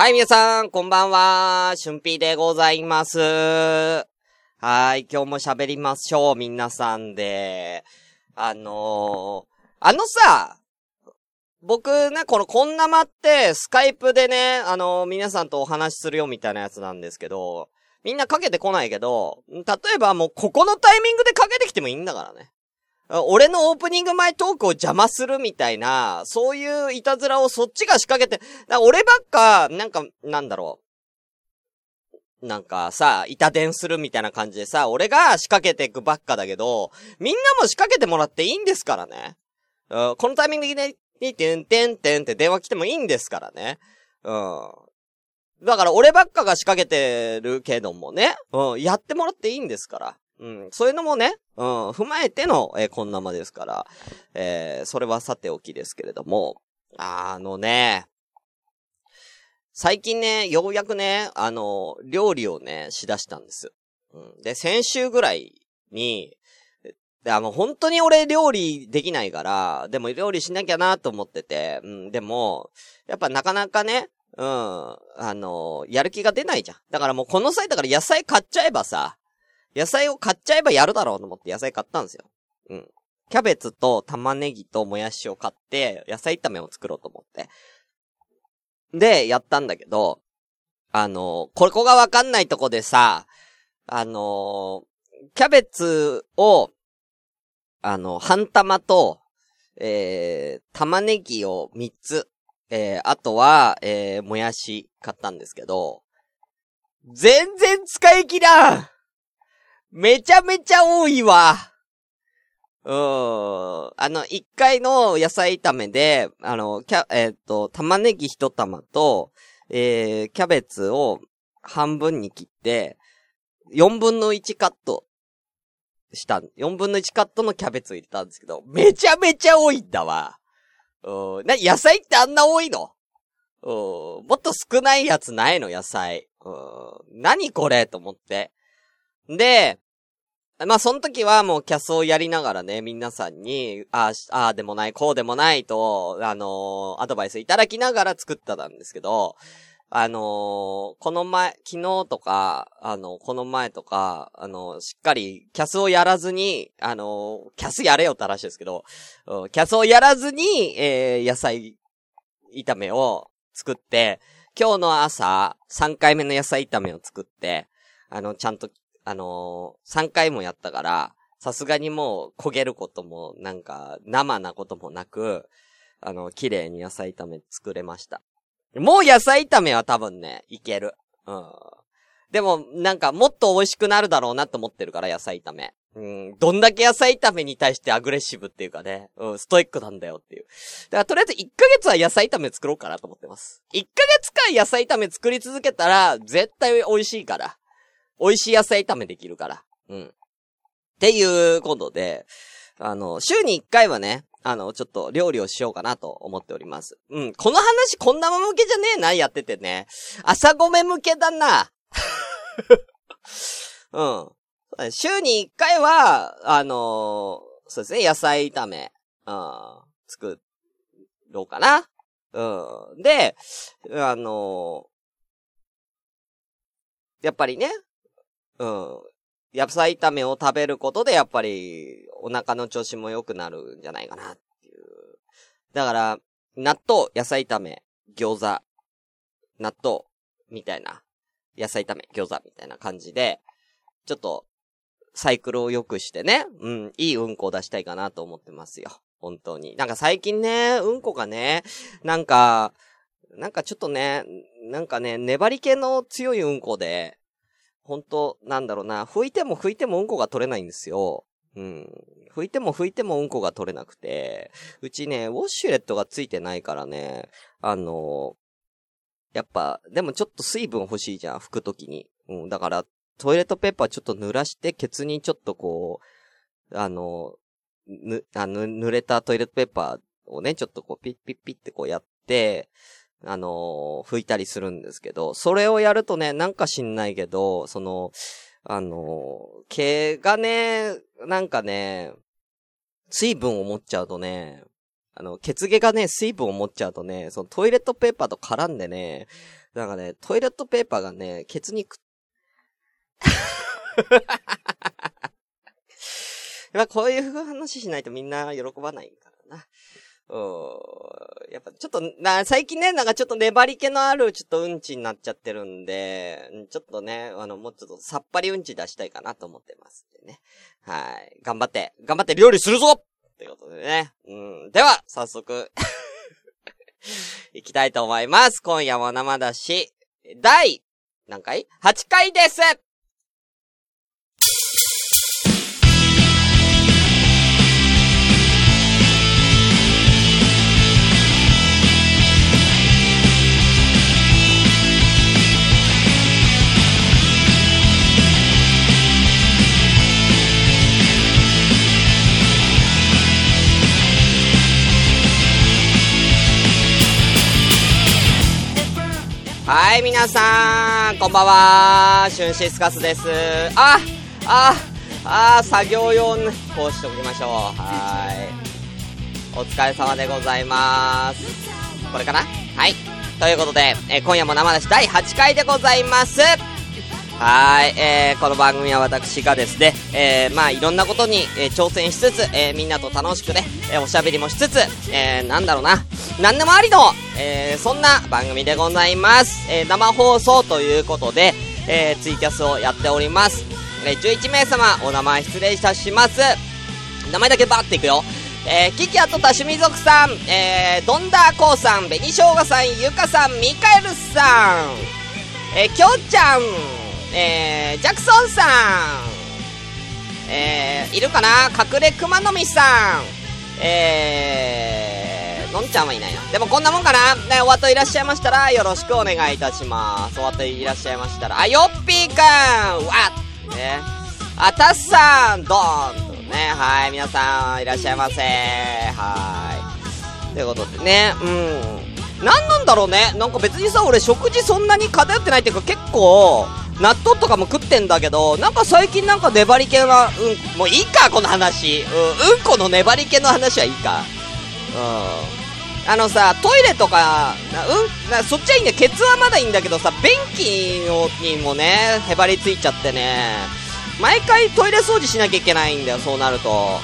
はい、皆さん、こんばんは。春ーでございます。はい、今日も喋りましょう、皆さんで。あのー、あのさ、僕ね、このこんなまって、スカイプでね、あのー、皆さんとお話しするよみたいなやつなんですけど、みんなかけてこないけど、例えばもうここのタイミングでかけてきてもいいんだからね。俺のオープニング前トークを邪魔するみたいな、そういういたずらをそっちが仕掛けて、俺ばっか、なんか、なんだろう。なんかさ、板伝するみたいな感じでさ、俺が仕掛けていくばっかだけど、みんなも仕掛けてもらっていいんですからね。うんこのタイミングで、ね、てんてんてんって電話来てもいいんですからね。うん。だから俺ばっかが仕掛けてるけどもね、うん、やってもらっていいんですから。うん、そういうのもね、うん、踏まえての、えー、こんなまですから、えー、それはさておきですけれども、あのね、最近ね、ようやくね、あの、料理をね、しだしたんです。うん、で、先週ぐらいに、で、あの、本当に俺料理できないから、でも料理しなきゃなと思ってて、うん、でも、やっぱなかなかね、うん、あの、やる気が出ないじゃん。だからもうこの際だから野菜買っちゃえばさ、野菜を買っちゃえばやるだろうと思って野菜買ったんですよ。うん。キャベツと玉ねぎともやしを買って、野菜炒めを作ろうと思って。で、やったんだけど、あの、ここがわかんないとこでさ、あの、キャベツを、あの、半玉と、えー、玉ねぎを3つ、えー、あとは、えー、もやし買ったんですけど、全然使い切らんめちゃめちゃ多いわ。うーん。あの、一回の野菜炒めで、あの、キャ、えっ、ー、と、玉ねぎ一玉と、えー、キャベツを半分に切って、四分の一カットした四分の一カットのキャベツを入れたんですけど、めちゃめちゃ多いんだわ。うん。な、野菜ってあんな多いの？うん。もっと少ないやつないの、野菜。うん。何これ？と思って。で、まあ、その時はもうキャスをやりながらね、皆さんに、ああ、でもない、こうでもないと、あのー、アドバイスいただきながら作ったんですけど、あのー、この前、昨日とか、あの、この前とか、あの、しっかりキャスをやらずに、あのキャスやれよって話ですけど、キャスをやらずに、えー、野菜炒めを作って、今日の朝、3回目の野菜炒めを作って、あの、ちゃんとあのー、3回もやったから、さすがにもう焦げることも、なんか、生なこともなく、あの、綺麗に野菜炒め作れました。もう野菜炒めは多分ね、いける。うん。でも、なんか、もっと美味しくなるだろうなと思ってるから、野菜炒め。うん、どんだけ野菜炒めに対してアグレッシブっていうかね、うん、ストイックなんだよっていう。だからとりあえず1ヶ月は野菜炒め作ろうかなと思ってます。1ヶ月間野菜炒め作り続けたら、絶対美味しいから。美味しい野菜炒めできるから。うん。っていうことで、あの、週に一回はね、あの、ちょっと料理をしようかなと思っております。うん。この話こんな向けじゃねえな、やっててね。朝ごめ向けだな。うん。週に一回は、あのー、そうですね、野菜炒め、うん、作ろうかな。うん。で、あのー、やっぱりね、うん。野菜炒めを食べることで、やっぱり、お腹の調子も良くなるんじゃないかなっていう。だから、納豆、野菜炒め、餃子、納豆、みたいな。野菜炒め、餃子、みたいな感じで、ちょっと、サイクルを良くしてね、うん、いいうんこを出したいかなと思ってますよ。本当に。なんか最近ね、うんこがね、なんか、なんかちょっとね、なんかね、粘り気の強いうんこで、本当なんだろうな、拭いても拭いてもうんこが取れないんですよ。うん。拭いても拭いてもうんこが取れなくて、うちね、ウォッシュレットがついてないからね、あの、やっぱ、でもちょっと水分欲しいじゃん、拭くときに。うん、だから、トイレットペーパーちょっと濡らして、ケツにちょっとこう、あの、ぬ、あの、濡れたトイレットペーパーをね、ちょっとこう、ピッピッピッってこうやって、あの、拭いたりするんですけど、それをやるとね、なんか知んないけど、その、あの、毛がね、なんかね、水分を持っちゃうとね、あの、血毛がね、水分を持っちゃうとね、そのトイレットペーパーと絡んでね、なんかね、トイレットペーパーがね、ケツにくっ、やっぱこういう話しないとみんな喜ばないからな。うん。やっぱちょっと、な、最近ね、なんかちょっと粘り気のあるちょっとうんちになっちゃってるんで、ちょっとね、あの、もうちょっとさっぱりうんち出したいかなと思ってますんでね。はい。頑張って、頑張って料理するぞってことでね。うん。では、早速 行きたいと思います。今夜も生だし、第、何回 ?8 回ですはい、皆さん、こんばんは。シュンシスカスです。あ、あ、あ、作業用のこうしておきましょう。はい。お疲れ様でございます。これかな？はい。ということで、え今夜も生出し第8回でございます。はい、えー、この番組は私がですね、えー、まあいろんなことに、えー、挑戦しつつ、えー、みんなと楽しくね、えー、おしゃべりもしつつ、えー、なんだろうな、なんでもありの、えー、そんな番組でございます。えー、生放送ということで、えー、ツイキャスをやっております。えー、11名様、お名前失礼いたします。名前だけバーっていくよ。えー、キキアとタシミ族さん、えー、ドンダーコウさん、ベニショウガさん、ユカさん、ミカエルさん、えー、キョウちゃん、えー、ジャクソンさん、えー、いるかな？隠れ熊の実さん、えー、のんちゃんはいないな。でもこんなもんかなね、お後いらっしゃいましたら、よろしくお願いいたします。お後いらっしゃいましたら、あ、よっぴーくんわっね。あ、たっさんドーンとね、はい、皆さん、いらっしゃいませはい。ということでね、うん。なんなんだろうね。なんか別にさ、俺食事そんなに偏ってないっていうか結構、納豆とかも食ってんだけど、なんか最近なんか粘り気な、うん、もういいか、この話。うん、うんこの粘り気の話はいいか。うん。あのさ、トイレとか、うん、そっちはいいんだケツはまだいいんだけどさ、便器にもね、へばりついちゃってね、毎回トイレ掃除しなきゃいけないんだよ、そうなると。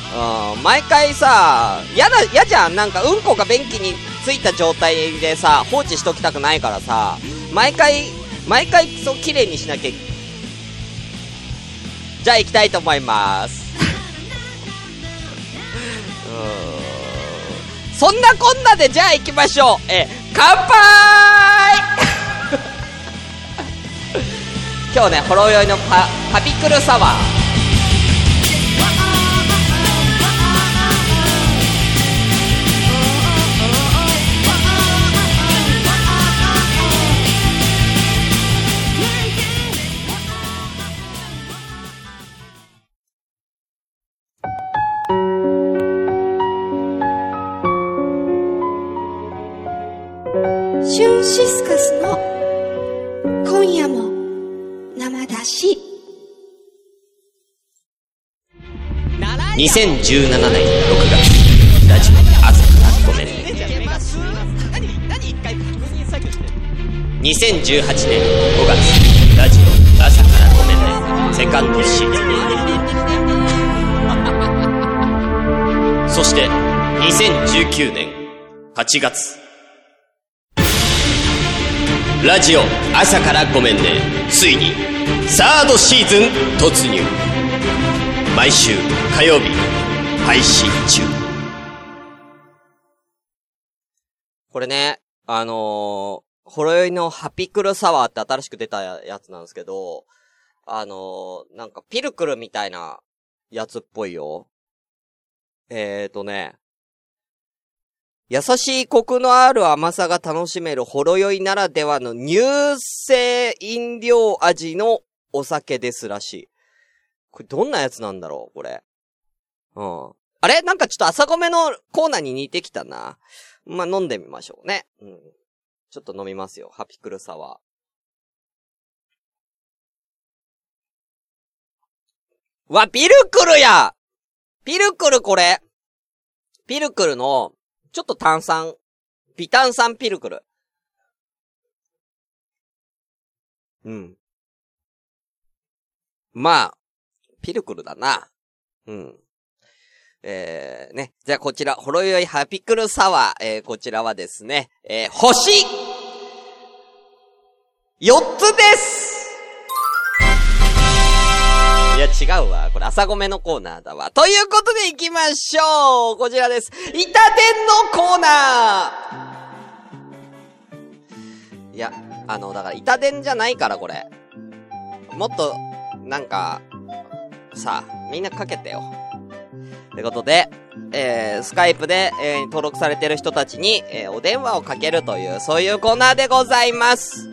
うん、毎回さ、やだ、やじゃん。なんかうんこが便器についた状態でさ、放置しときたくないからさ、毎回毎回そう綺麗にしなきゃ。じゃあ行きたいと思います。そんなこんなでじゃあ行きましょう。え乾杯！今日ねほろ酔いのパパピクルサワー。2017年6月。ラジオ。朝からごめんね2018年5月ラジオ。朝からごめんねセカンドシーズンそして2019年8月ラジオ。朝からごめんねついにサードシーズン突入毎週火曜日配信中これね、あのー、ほろ酔いのハピクルサワーって新しく出たやつなんですけど、あのー、なんかピルクルみたいなやつっぽいよ。えーとね、優しいコクのある甘さが楽しめるほろ酔いならではの乳製飲料味のお酒ですらしい。これどんなやつなんだろうこれ。うん。あれ？なんかちょっと朝米のコーナーに似てきたな。まあ、飲んでみましょうね。うん。ちょっと飲みますよ。ハピクルサワー。わ、ピルクルやピルクルこれピルクルの、ちょっと炭酸、微炭酸ピルクル。うん。まあ、ピルクルだな。うん。えー、ね。じゃあこちら、ほろ酔いハピクルサワー。えー、こちらはですね、えー、星 !4 つですいや、違うわ。これ、朝ごめのコーナーだわ。ということで行きましょうこちらです。板伝のコーナーいや、あの、だから、板伝じゃないから、これ。もっと、なんか、さあ、みんなかけてよ。ということで、えー、スカイプで、えー、登録されてる人たちに、えー、お電話をかけるという、そういうコーナーでございます。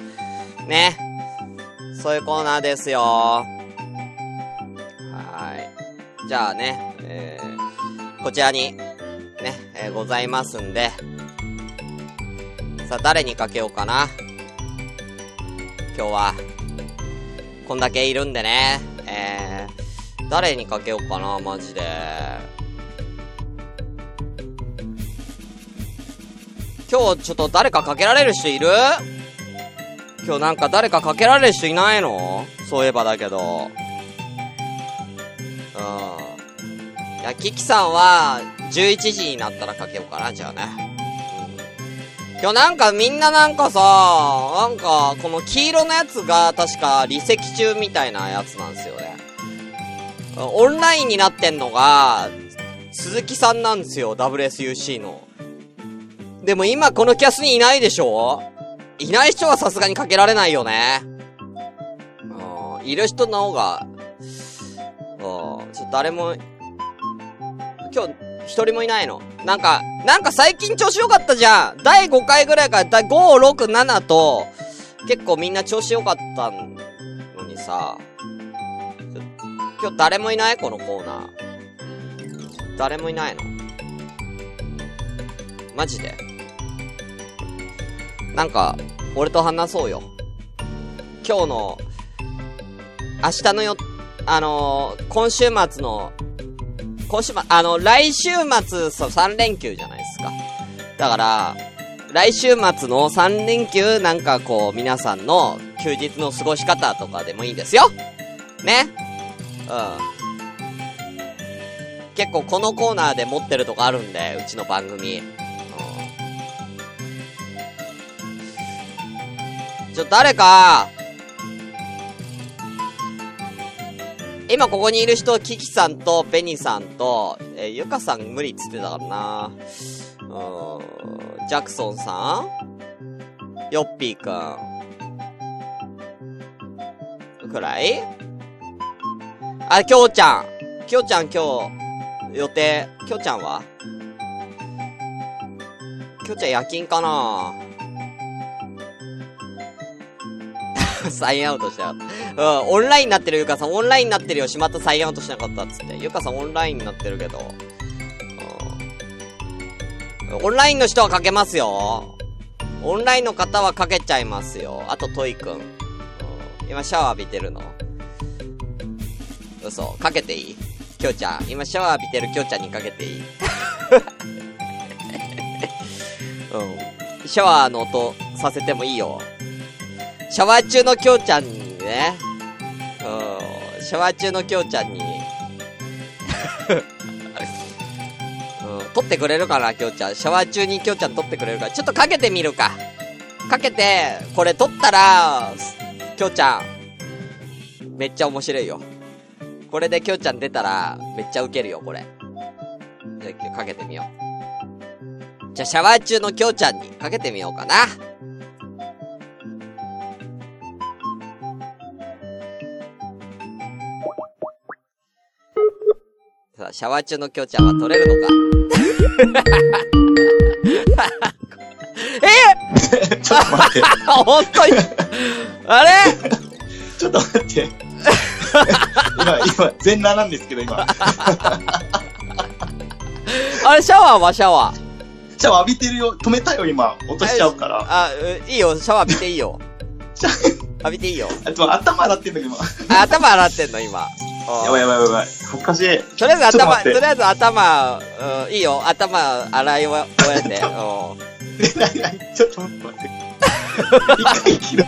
ね。そういうコーナーですよ。はい。じゃあね、えー、こちらに、ね、えー、ございますんで、さあ、誰にかけようかな。今日は、こんだけいるんでね、えー、誰にかけようかな、マジで。今日ちょっと誰かかけられる人いる？今日なんか誰かかけられる人いないの？そういえばだけど。うん。いや、キキさんは、11時になったらかけようかな、じゃあね。今日なんかみんななんかさ、なんか、この黄色のやつが確か離席中みたいなやつなんですよね。オンラインになってんのが、鈴木さんなんですよ、WSUC の。でも今このキャスにいないでしょ？いない人はさすがにかけられないよね。うん、いる人の方が、うん、ちょっと誰も、今日、一人もいないの。なんか、なんか最近調子良かったじゃん。第5回ぐらいから第5、6、7と、結構みんな調子良かったのにさ、今日誰もいない？このコーナー。誰もいないの？マジで？なんか、俺と話そうよ。今日の、明日のよ、あのー、今週末の、今週末、あの、来週末、そう、3連休じゃないですか。だから、来週末の3連休、なんかこう、皆さんの休日の過ごし方とかでもいいですよ。ね？うん。結構このコーナーで持ってるとこあるんで、うちの番組。うんちょ、誰か、今ここにいる人、キキさんとベニさんと、えー、ゆかさん無理っつってたからな。うん、ジャクソンさん？ヨッピーくん。くらい？あ、きょうちゃん。きょうちゃん今日、予定、きょうちゃんは？きょうちゃん夜勤かな？サインアウトしてなかった。うん、オンラインになってるゆかさん、オンラインになってるよ。しまったサインアウトしなかったっつって。ゆかさんオンラインになってるけど。うん、オンラインの人はかけますよ。オンラインの方はかけちゃいますよ。あとトイく。ん、今シャワー浴びてるの。嘘。かけていい？きょうちゃん。今シャワー浴びてるきょうちゃんにかけていい？うん。シャワーの音させてもいいよ。シャワー中のきょうちゃんにね。うん。シャワー中のきょうちゃんに。うん。撮ってくれるかな、きょうちゃん。シャワー中にきょうちゃん撮ってくれるか。ちょっとかけてみるか。かけて、これ撮ったら、きょうちゃん。めっちゃ面白いよ。これできょうちゃん出たら、めっちゃウケるよ、これ。じゃ、かけてみよう。じゃ、シャワー中のきょうちゃんにかけてみようかな。さあ、シャワー中のきょうちゃんは撮れるのか？え ちょっと待って。本当に？あれ？ちょっと待って。今、今、全裸なんですけど、今。あれ、シャワーはシャワー？シャワー浴びてるよ。止めたよ、今。落としちゃうから。あ、ういいよ、シャワー浴びていいよ。シ ャ浴びていいよ。あでも頭洗ってんだけど、今。あ、頭洗ってんの、今。やばいやばいやばい。恥ずかしい。とりあえず頭、とりあえず頭、うん、いいよ、頭洗い終えて。ちょっと待って。一回切る。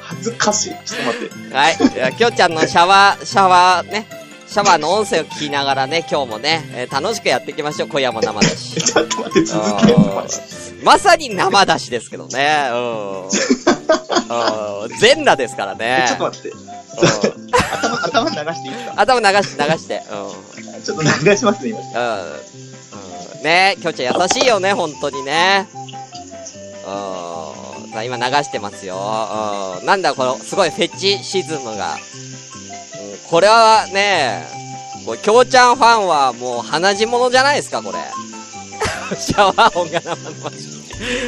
恥ずかしい。ちょっと待って。はい。いやきょうちゃんのシャワー、シャワーね、シャワーの音声を聞きながらね、今日もね、えー楽しくやっていきましょう。今夜も生だし。ちょっと待って、続けるのマジでまさに生出しですけどね。うん。うん。全裸ですからね。ちょっと待って。うん頭、頭流していいですか？頭流して、流して。うん。ちょっと流しますね、今。うん。うん。ねきょうちゃん優しいよね、本当にね。うん。さあ、今流してますよ。なんだ、この、すごいフェチシズムが。うん。これはね、これ、きょうちゃんファンはもう鼻血者じゃないですか、これ。シャワー音が生々し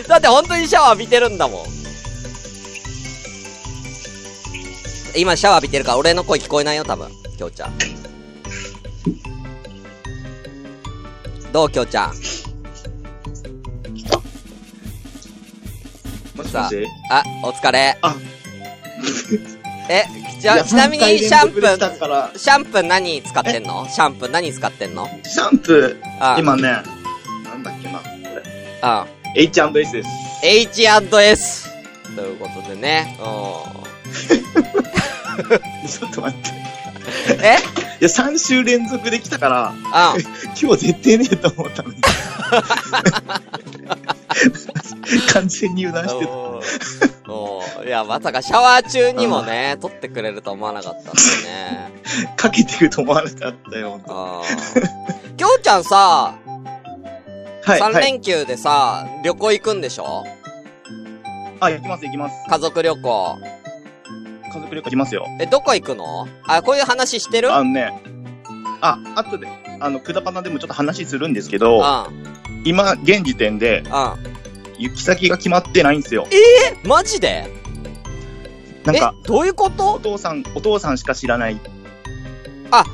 い。だって本当にシャワー浴びてるんだもん。今シャワー浴びてるから俺の声聞こえないよ、多分。きょうちゃん。どう、きょうちゃん？もしもしあ、お疲れ。あえ、じゃちなみにシャンプー、シャンプー何使ってんの？シャンプー何使ってんの？シャンプあー、今ね、なんだっけな、これ。あ H&S です。H&S。ということでね。う ちょっと待って。ん。え？いや、3週連続で来たから、あ 今日絶対ねえと思ったのに。完全に油断してた。おーいや、まさかシャワー中にもね、撮ってくれると思わなかったんでね。かけてると思わなかったよ。あーきょうちゃんさ、はい。3はい。連休でさ、旅行行くんでしょ？あ、行きます行きます。家族旅行。家族旅行行きますよ。え、どこ行くの？あ、こういう話してる？あのね、あ、後で、あの、くだばなでもちょっと話するんですけど、うん。今、現時点で、うん。行き先が決まってないんですよ。え、マジで？なんか、え、どういうこと？お父さん、お父さんしか知らない、何？あ、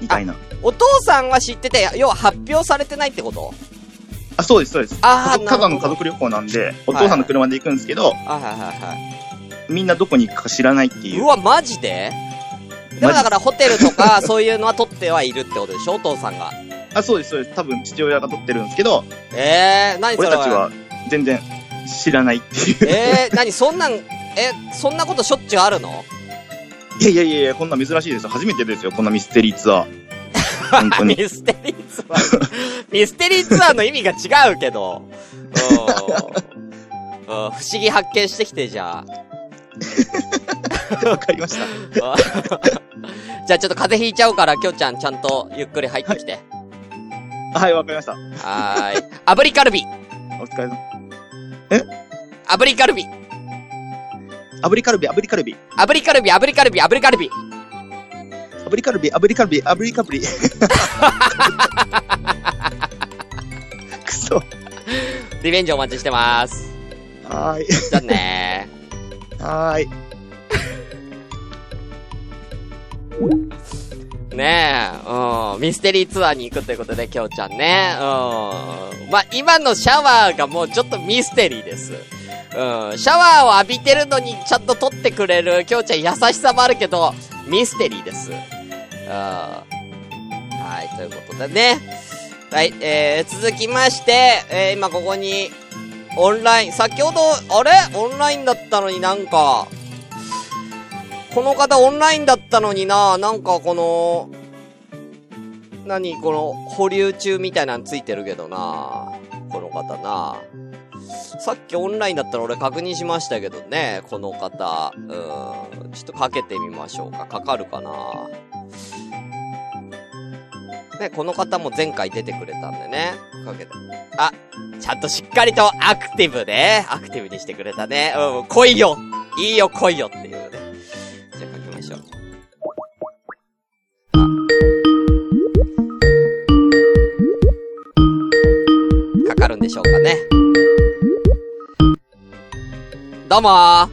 みたいな。お父さんは知ってて、要は発表されてないってこと？あ、そうです、そうです。あー家族ただの家族旅行なんで、お父さんの車で行くんですけど、あ、はいはいはみんなどこに行くか知らないってい。いうう。わ、マジで？でもだからホテルとか、そういうのは取ってはいるってことでしょ？お父さんが。あ、そうです、そうです。多分父親が撮ってるんですけど、えー、何それ？俺たちは全然知らないっていう。えー、何そんなん、え、そんなことしょっちゅうあるの？いやいやいやいや、こんな珍しいですよ。初めてですよ、こんなミステリーツアー。本当に。ミステリーツアー。ミステリーツアーの意味が違うけど。不思議発見してきてじゃ わかりました。あ。じゃあちょっと風邪ひいちゃうから、きょうちゃんちゃんとゆっくり入ってきて。はい、わかりました。はーい。炙りカルビお疲れ様。炙りカルビ炙りカルビ、炙りカルビ。炙りカルビ炙りカルビ炙りカルビ炙りカルビ、炙りカルビ、炙りカルビ。くそ。リベンジお待ちしてます。はーい。じゃあねはーい。ねえ、うん。ミステリーツアーに行くということで、きょうちゃんね。うん。まあ、今のシャワーがもうちょっとミステリーです。うん。シャワーを浴びてるのにちゃんと撮ってくれる、きょうちゃん優しさもあるけど、ミステリーです。うん。はい、ということでね。はい、えー、続きまして、えー、今ここに、オンライン、先ほど、あれ？オンラインだったのになんか、この方オンラインだったのにな、なんかこの、何この、保留中みたいなのついてるけどな、この方な。さっきオンラインだったら俺確認しましたけどね、この方。うん。ちょっとかけてみましょうか。かかるかな。ね、この方も前回出てくれたんでね。かけて。あ、ちゃんとしっかりとアクティブで、アクティブにしてくれたね。うん、来いよいいよ来いよっていうね。しょうかね。どうもー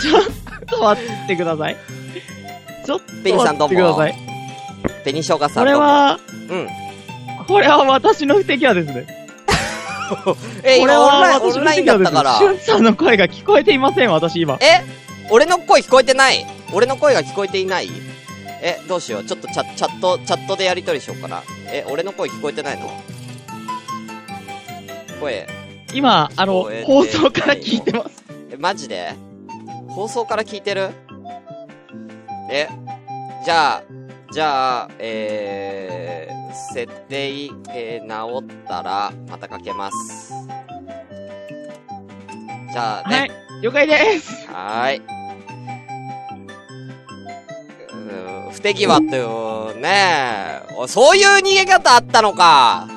ちょっと待ってください。ちょっと待ってください。ペニショガさんこれは、うん。これは私の不手際ですね。え、これ今オンライン、は私のオンライン。だったから。しゅんさんの声が聞こえていません、私今。え俺の声聞こえてない俺の声が聞こえていないえ、どうしよう。ちょっとチャチャット、チャットでやりとりしようかな。え、俺の声聞こえてないの？声。今、あの、放送から聞いてます。え、マジで？放送から聞いてる？え、じゃあ、じゃあ、えー、設定、えー、直ったら、またかけます。じゃあね。はい。了解です。はーい。不手際っていうねおそういう逃げ方あったのか。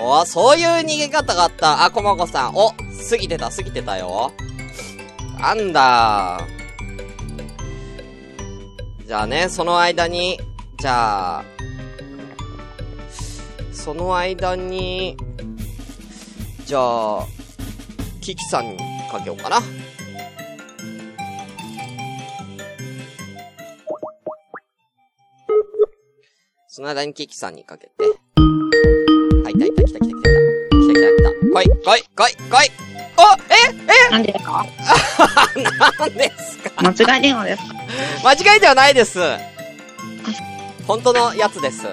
おそういう逃げ方があった。あ、こまこさん。お、過ぎてた、過ぎてたよ。なんだ。じゃあね、その間に、じゃあ、その間に、じゃあ、キキさんにかけようかな。その間にキキさんにかけて。あ、いたいた、来た来た来た来た。来た来た来た。来い、来い、来い、来いおなんでですか？えなんですか？間違い電話ですか？間違いではないです。本当のやつです。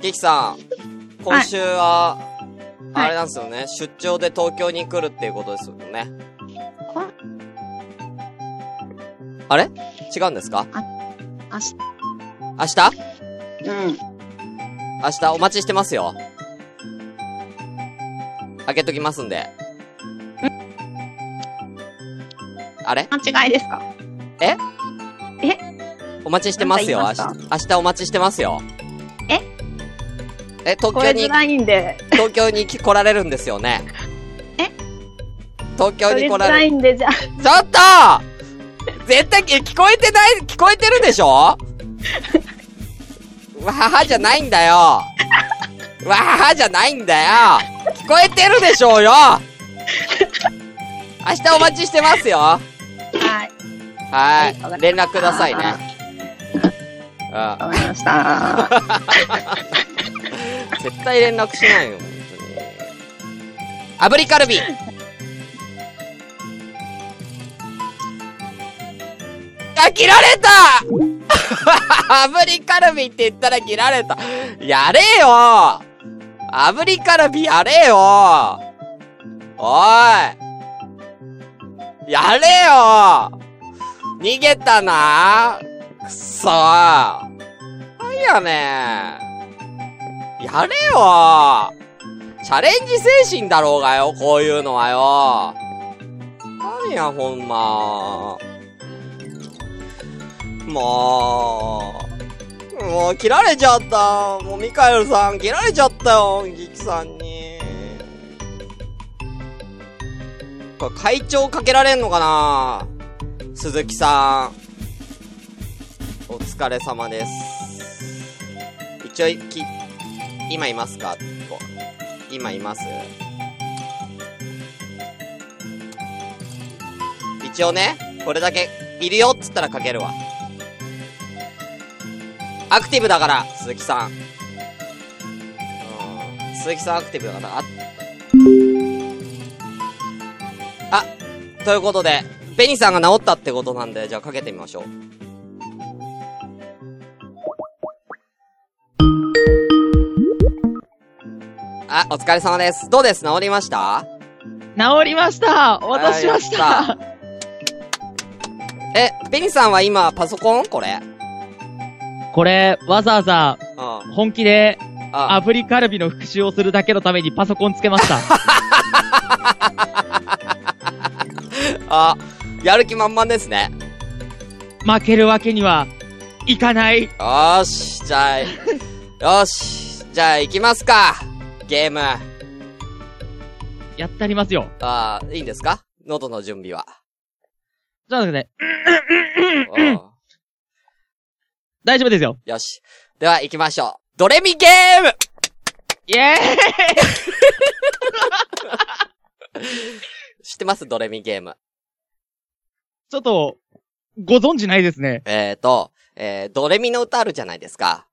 キキさん、今週は、はいあれなんですよね、出張で東京に来るっていうことですよね。こあれ？違うんですか？明日、明日？うん。明日お待ちしてますよ。開けときますんで。あれ？間違いですか？お待ちしてますよ。明日なんか言い、明日お待ちしてますよ。え？え、東京に声づ、らいんで、東京に来られるんですよね。え？東京に来られる。らいんで、じゃあ、ちょっと絶対、え聞こえてない、聞こえてるでしょ？わははじゃないんだよ。わははじゃないんだよ。聞こえてるでしょうよ。明日お待ちしてますよ。はい。ははいい。連絡くださいね。うん。わかりました。絶対連絡しないよ、本当に。炙りカルビ切られた 炙りカルビって言ったら切られた。やれよ炙りカルビやれよおいやれよ逃げたなくそなんやね。やれよチャレンジ精神だろうがよ、こういうのはよ。何や、ほんま。もう。もう、切られちゃった。もう、ミカエルさん、切られちゃったよ、ギキさんに。これ、会長かけられんのかな鈴木さん。お疲れ様です。一応、き、今いますか？今います一応ね、これだけ、いるよっつったらかけるわ。アクティブだから、鈴木さん。うん。鈴木さんアクティブだから、あ、あ、ということで、ベニさんが治ったってことなんで、じゃあかけてみましょう。あ、お疲れ様です。どうです？治りました？治りましたお渡ししましたえ、ベニさんは今パソコン？これこれ、わざわざ、うん。本気で、あ、炙りカルビの復習をするだけのためにパソコンつけました。あ、やる気満々ですね。負けるわけには、いかない。よーし、じゃあ、よし、じゃあ行きますか。ゲーム。やってありますよ。あいいんですか？喉の準備は。ちょっと待ってください。うん大丈夫ですよ。よし。では行きましょう。ドレミゲームイェーイ 知ってます？ドレミゲーム。ちょっと、ご存知ないですね。えーと、えー、ドレミの歌あるじゃないですか。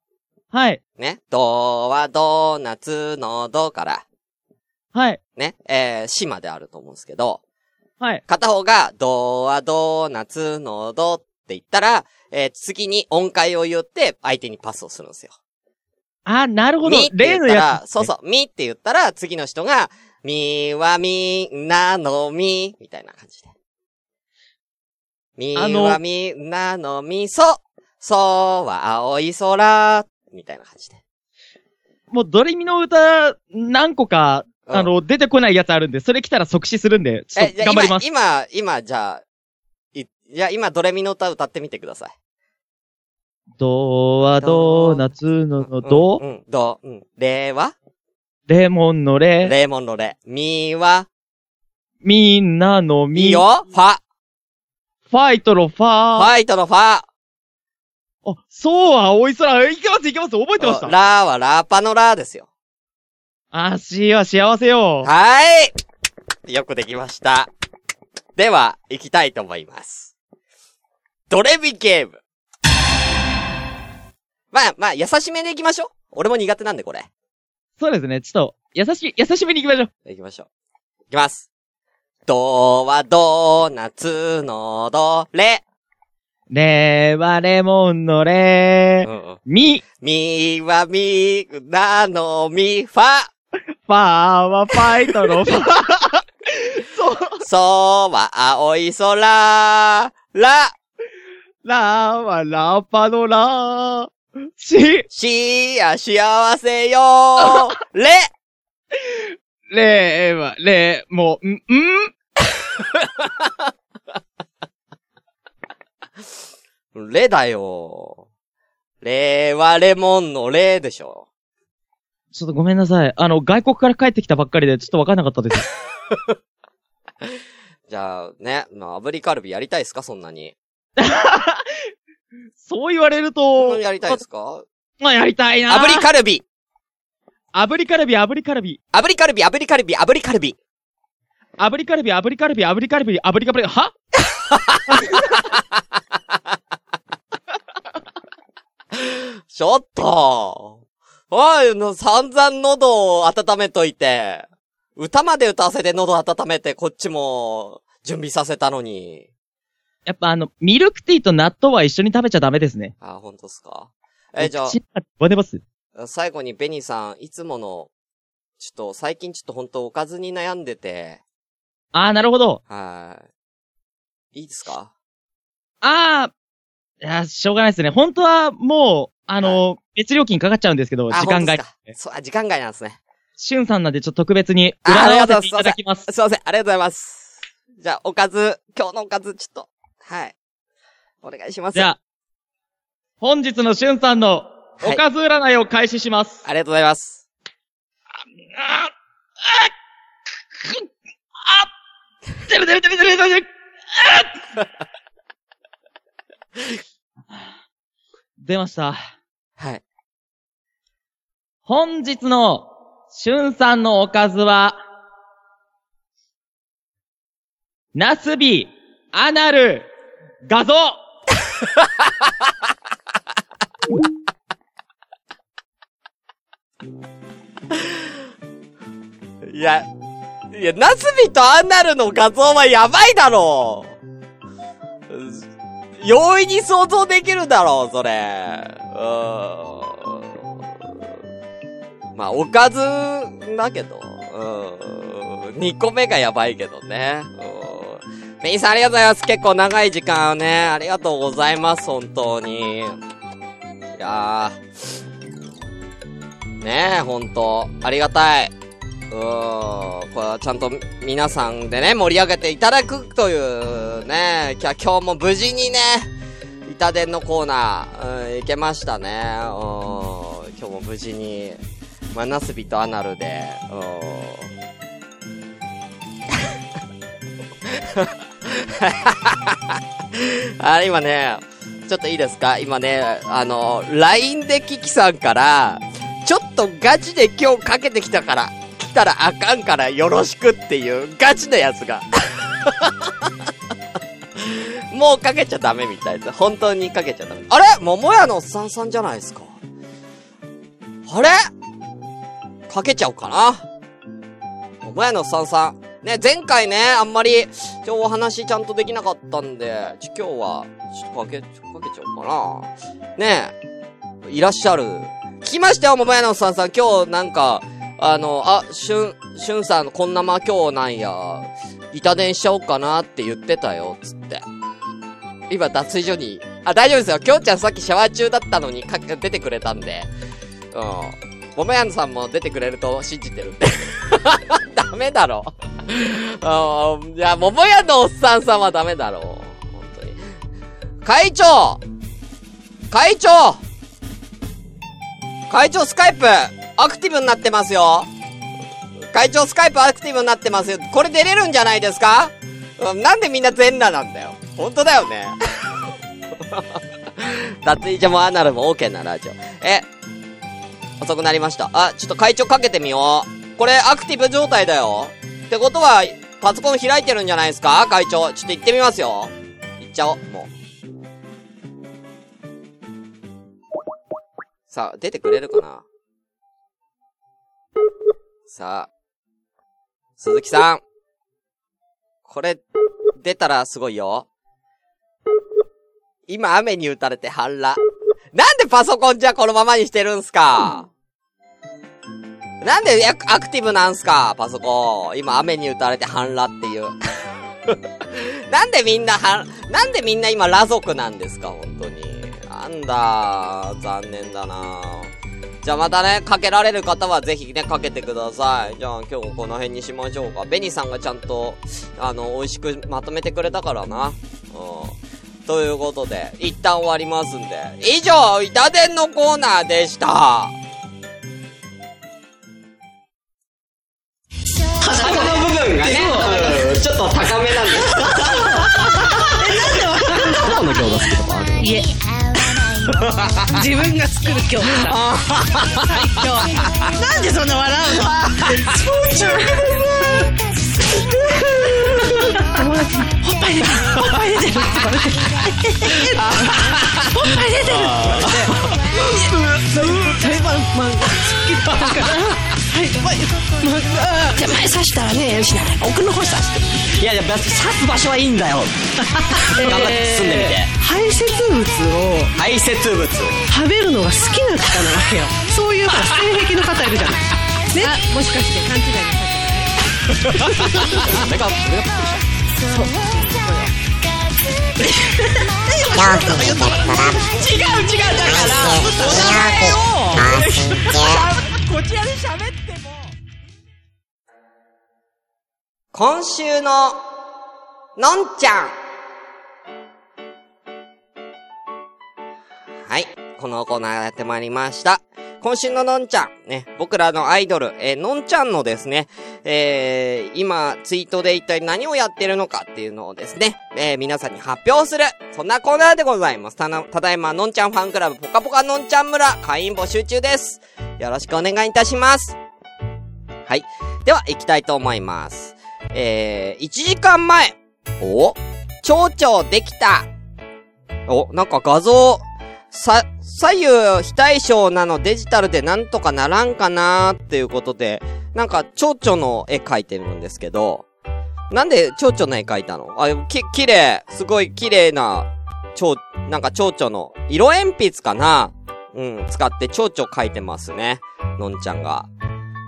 はい。ね？ドはドーナツのドから、はい。ね？えー、シまであると思うんですけど、はい。片方が、ドはドーナツのドって言ったら、えー次に音階を言って相手にパスをするんですよ。あ、なるほどみっ。て言。そうそう、みって言ったら、次の人が、みはみんなのみ、みたいな感じで。みはみんなのみ、そ、そうは青い空、みたいな感じで。もうドレミの歌、何個か、うんあの、出てこないやつあるんで、それ来たら即死するんで、ちょっと頑張ります。今、今、今、じゃあ、い、じゃあ今、ドレミの歌歌ってみてください。ドはドーナツののド、うん、うん、ド、うん。レはレモンのレ、レモンのレ。ミはみんなのみ、ミよファ。ファイトのファー。ァイトのファ。あ、そうは青い空。いけますいけます覚えてました。ラーはラッパのラーですよ。あ、しは幸せよ。はーい。よくできました。では、行きたいと思います。ドレミゲーム。まあ、まあ、優しめで行きましょう。俺も苦手なんで、これ。そうですね。ちょっと、優しい、優しめに行きましょう。行きましょう。行きます。ドはドーナツのドレ。レはレモンのレう、んうん。ミ、ミはミなのミファ。ファーはファイトのファ ー。そう。ソは青い空。ラ。ラーはラッパのラー。し、しや幸せよレ。レーは、レー、もう、ん、ん？レだよ。レはレモンのレでしょ。ちょっとごめんなさい。あの、外国から帰ってきたばっかりで、ちょっとわかんなかったです。じゃあ、ね、まあ、炙りカルビやりたいですかそんなに。そう言われるとやりたいですか？まあ、やりたいな。炙りカルビ炙りカルビ、炙りカルビ。炙りカルビ、炙りカルビ、炙りカルビ。炙りカルビ、炙りカルビ、炙りカルビ、炙りカルビ、は？ちょっと。おい、の散々喉を温めといて、歌まで歌わせて喉温めてこっちも準備させたのに。やっぱあの、ミルクティーと納豆は一緒に食べちゃダメですね。あ、本当っすか？え、じゃ口の中で割れます。あ、最後にベニーさん、いつもの、ちょっと最近ちょっと本当おかずに悩んでて、あー、なるほど。はい。いいですか？あー、いや、しょうがないですね。本当はもう、あの、別料金かかっちゃうんですけど、あ時間外そう、あ、時間外なんですね。しゅんさんなんでちょっと特別にありがとうございますただきます。すいません、ありがとうございます。じゃあ、おかず、今日のおかず、ちょっと、はい。お願いします。じゃあ、本日のしゅんさんのはいおかず占いを開始します。ありがとうございます。あ、あ、あ、てるてるてるてるてるてるあ出ました。はい。本日のしゅんさんのおかずは、ナスビ、アナル、画像いや、いや、ナスビとアンナルの画像はやばいだろう容易に想像できるだろう、それ。うん。まあ、おかず、だけど。うん。2個目がやばいけどね。うん。ペインさんありがとうございます。結構長い時間をね、ありがとうございます、本当に。いやー。ねえ、ほんと。ありがたい。うーん。これはちゃんと皆さんでね、盛り上げていただくというね、今日も無事にね、板伝のコーナー、うん、いけましたね。うん。今日も無事に、マナスビとアナルで、うん。あ、今ね、ちょっといいですか？今ね、あの、LINE でキキさんから、ちょっとガチで今日かけてきたから、来たらあかんからよろしくっていうガチなやつが。もうかけちゃダメみたいです。本当にかけちゃダメ。あれ？桃屋のおっさんさんじゃないですか？あれ？かけちゃおうかな。桃屋のおっさんさん。ね、前回ね、あんまり、ちょ、お話ちゃんとできなかったんで、ちょ、今日は、ちょっとかけ、ちょかけちゃおうかな。ねえいらっしゃる、聞きましたよ、桃屋のさんさん。今日なんか、あの、あ、しゅん、しゅんさん、こんなま今日なんや、板伝しちゃおうかなって言ってたよ、つって。今、脱衣所に、あ、大丈夫ですよ。きょうちゃんさっきシャワー中だったのにか、出てくれたんで。うん。桃屋さんも出てくれると信じてるんで。ダメだろ。あいや、桃屋のおっさんさんはダメだろ。本当に。会長会長会長スカイプ、アクティブになってますよ。会長スカイプアクティブになってますよ。これ出れるんじゃないですか？なんでみんな全裸なんだよ。本当だよね。脱衣所もアナルも OK なラジオ。え、遅くなりました。あ、ちょっと会長かけてみよう。これアクティブ状態だよ。ってことは、パソコン開いてるんじゃないですか？会長。ちょっと行ってみますよ。行っちゃおう、もう。さあ、出てくれるかな？さあ。鈴木さん。これ、出たらすごいよ。今雨に打たれて半裸。なんでパソコンじゃこのままにしてるんすか？なんでアクティブなんすか？パソコン。今雨に打たれて半裸っていう。なんでみんなは、なんでみんな今裸族なんですか？本当に。なんだ残念だなじゃあまたね、かけられる方はぜひね、かけてください。じゃあ今日この辺にしましょうか。ベニさんがちゃんと、あの、美味しくまとめてくれたからな。うん。ということで、一旦終わりますんで。以上、板伝のコーナーでした。鼻の部分がね、うん、ちょっと高めなんです。なんでわかんないどこの餃子好きとかあるいえ。自分が作る餃子。最強。なんでそんな笑うの？友達に、ほっぱい出てる、ほっぱい出てるって言われて、ほっぱい出てるって言われて、裁判マンが好きだから、はい、じゃあ前刺したらね、しな。奥の方刺して。い。やい。や、刺す場所はい。い。んだよ。頑張って進んでみて。排泄物を、排泄物食べるのが好きな方なわけよ。そうい。う性癖の方い。るじゃない。ね、もしかして勘違い。なさってない。俺が、俺がびっくりした。そう。そう料金だったら違う違うだから毎週金曜日更新中こちらで喋って今週の、のんちゃん。はい。このコーナーやってまいりました。今週ののんちゃん、ね、僕らのアイドル、えーのんちゃんのですね、えー、今、ツイートで一体何をやってるのかっていうのをですね、えー、皆さんに発表する、そんなコーナーでございます。た、ただいま、のんちゃんファンクラブ、ぽかぽかのんちゃん村、会員募集中です。よろしくお願いいたします。はい。では、行きたいと思います。えー、1時間前。お？蝶々できた。お、なんか画像、さ、左右非対称なのデジタルでなんとかならんかなーっていうことで、なんか蝶々の絵描いてるんですけど、なんで蝶々の絵描いたの？あ、き、綺麗すごい綺麗な、蝶、なんか蝶々の、色鉛筆かな？うん、使って蝶々描いてますね。のんちゃんが。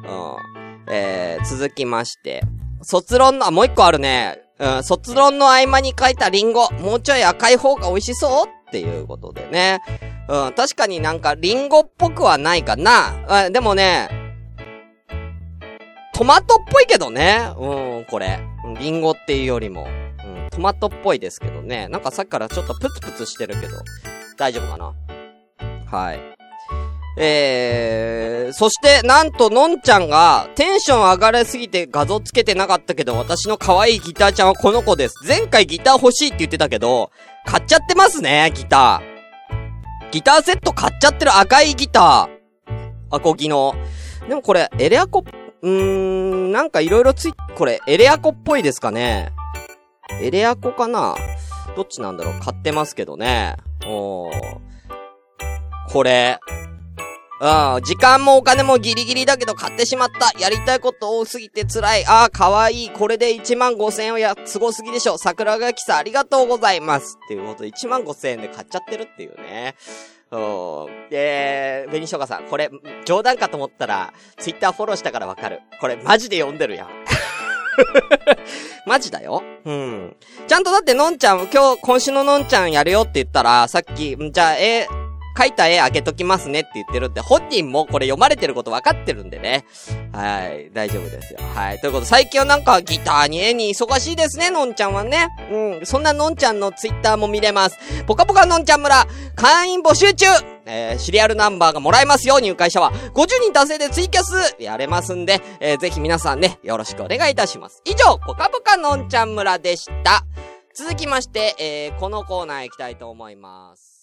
うん。えー、続きまして。卒論の、あ、もう一個あるね。うん、卒論の合間に書いたリンゴ。もうちょい赤い方が美味しそうっていうことでね。うん、確かになんかリンゴっぽくはないかな。あでもね、トマトっぽいけどね。うん、これ。リンゴっていうよりも。うん、トマトっぽいですけどね。なんかさっきからちょっとプツプツしてるけど。大丈夫かな？はい。えー、そして、なんと、のんちゃんが、テンション上がりすぎて画像つけてなかったけど、私の可愛いギターちゃんはこの子です。前回ギター欲しいって言ってたけど、買っちゃってますね、ギター。ギターセット買っちゃってる赤いギター。アコギの。でもこれ、エレアコ、うーん、なんかいろいろつい、これ、エレアコっぽいですかね。エレアコかな？どっちなんだろう？買ってますけどね。おー。これ、うん、時間もお金もギリギリだけど買ってしまった。やりたいこと多すぎて辛い。ああ、かわいい。これで1万5千円はや、すごすぎでしょ。桜垣さんありがとうございます。っていうこと1万5千円で買っちゃってるっていうね。うん。で、紅しょうがさん、これ、冗談かと思ったら、ツイッターフォローしたからわかる。これ、マジで読んでるやん。マジだよ。うん。ちゃんとだってのんちゃん、今日、今週ののんちゃんやるよって言ったら、さっき、じゃあ、絵、描いた絵あげときますねって言ってるんで、本人もこれ読まれてること分かってるんでね。はい、大丈夫ですよ。はい。ということで、最近はなんかギターに絵に忙しいですね、のんちゃんはね。うん。そんなのんちゃんのツイッターも見れます。ぽかぽかのんちゃん村、会員募集中えー、シリアルナンバーがもらえますよ、入会者は。50人達成でツイキャスやれますんで、えー、ぜひ皆さんね、よろしくお願いいたします。以上、ぽかぽかのんちゃん村でした。続きまして、えー、このコーナー行きたいと思います。